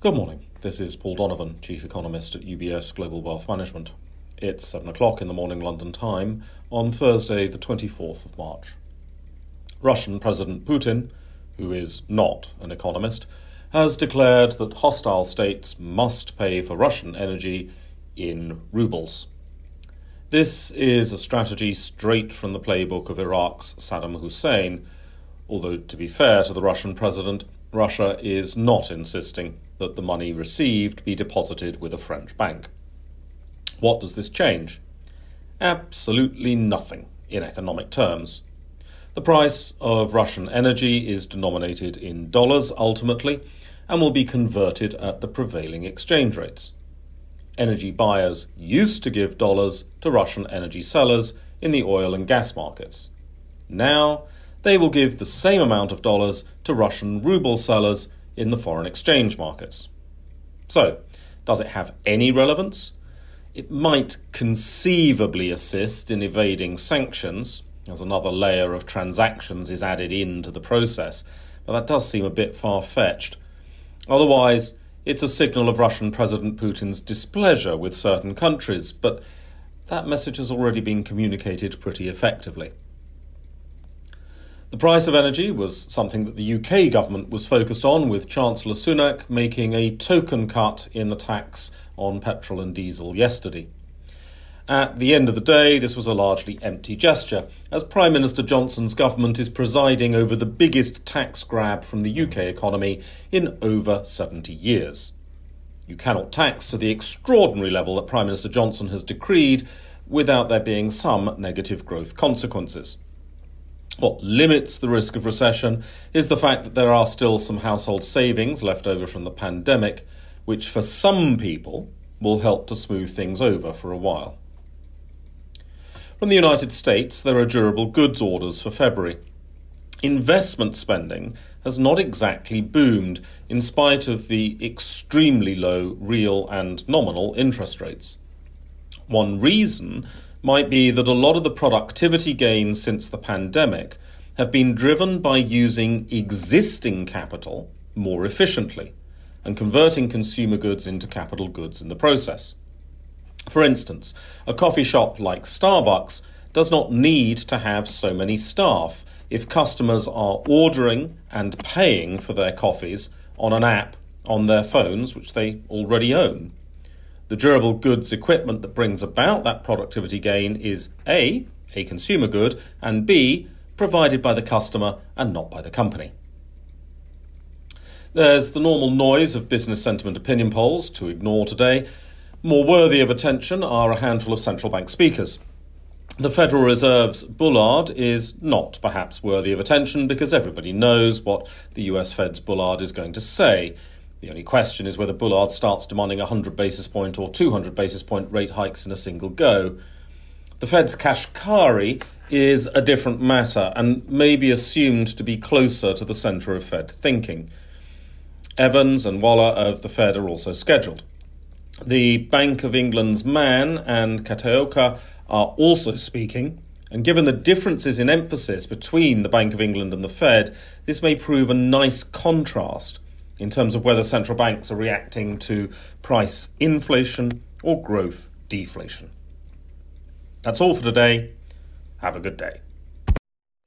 Good morning. This is Paul Donovan, Chief Economist at UBS Global Wealth Management. It's 7 o'clock in the morning London time on Thursday, the 24th of March. Russian President Putin, who is not an economist, has declared that hostile states must pay for Russian energy in rubles. This is a strategy straight from the playbook of Iraq's Saddam Hussein, although, to be fair to the Russian president, Russia is not insisting that the money received be deposited with a French bank. What does this change? Absolutely nothing in economic terms. The price of Russian energy is denominated in dollars ultimately and will be converted at the prevailing exchange rates. Energy buyers used to give dollars to Russian energy sellers in the oil and gas markets. Now, they will give the same amount of dollars to Russian ruble sellers in the foreign exchange markets. So, does it have any relevance? It might conceivably assist in evading sanctions, as another layer of transactions is added into the process, but that does seem a bit far fetched. Otherwise, it's a signal of Russian President Putin's displeasure with certain countries, but that message has already been communicated pretty effectively. The price of energy was something that the UK government was focused on, with Chancellor Sunak making a token cut in the tax on petrol and diesel yesterday. At the end of the day, this was a largely empty gesture, as Prime Minister Johnson's government is presiding over the biggest tax grab from the UK economy in over 70 years. You cannot tax to the extraordinary level that Prime Minister Johnson has decreed without there being some negative growth consequences. What limits the risk of recession is the fact that there are still some household savings left over from the pandemic, which for some people will help to smooth things over for a while. From the United States, there are durable goods orders for February. Investment spending has not exactly boomed in spite of the extremely low real and nominal interest rates. One reason might be that a lot of the productivity gains since the pandemic have been driven by using existing capital more efficiently and converting consumer goods into capital goods in the process. For instance, a coffee shop like Starbucks does not need to have so many staff if customers are ordering and paying for their coffees on an app on their phones, which they already own. The durable goods equipment that brings about that productivity gain is A, a consumer good, and B, provided by the customer and not by the company. There's the normal noise of business sentiment opinion polls to ignore today. More worthy of attention are a handful of central bank speakers. The Federal Reserve's Bullard is not perhaps worthy of attention because everybody knows what the US Fed's Bullard is going to say. The only question is whether Bullard starts demanding 100 basis point or 200 basis point rate hikes in a single go. The Fed's Kashkari is a different matter and may be assumed to be closer to the centre of Fed thinking. Evans and Waller of the Fed are also scheduled. The Bank of England's Mann and Kataoka are also speaking, and given the differences in emphasis between the Bank of England and the Fed, this may prove a nice contrast in terms of whether central banks are reacting to price inflation or growth deflation. That's all for today. Have a good day.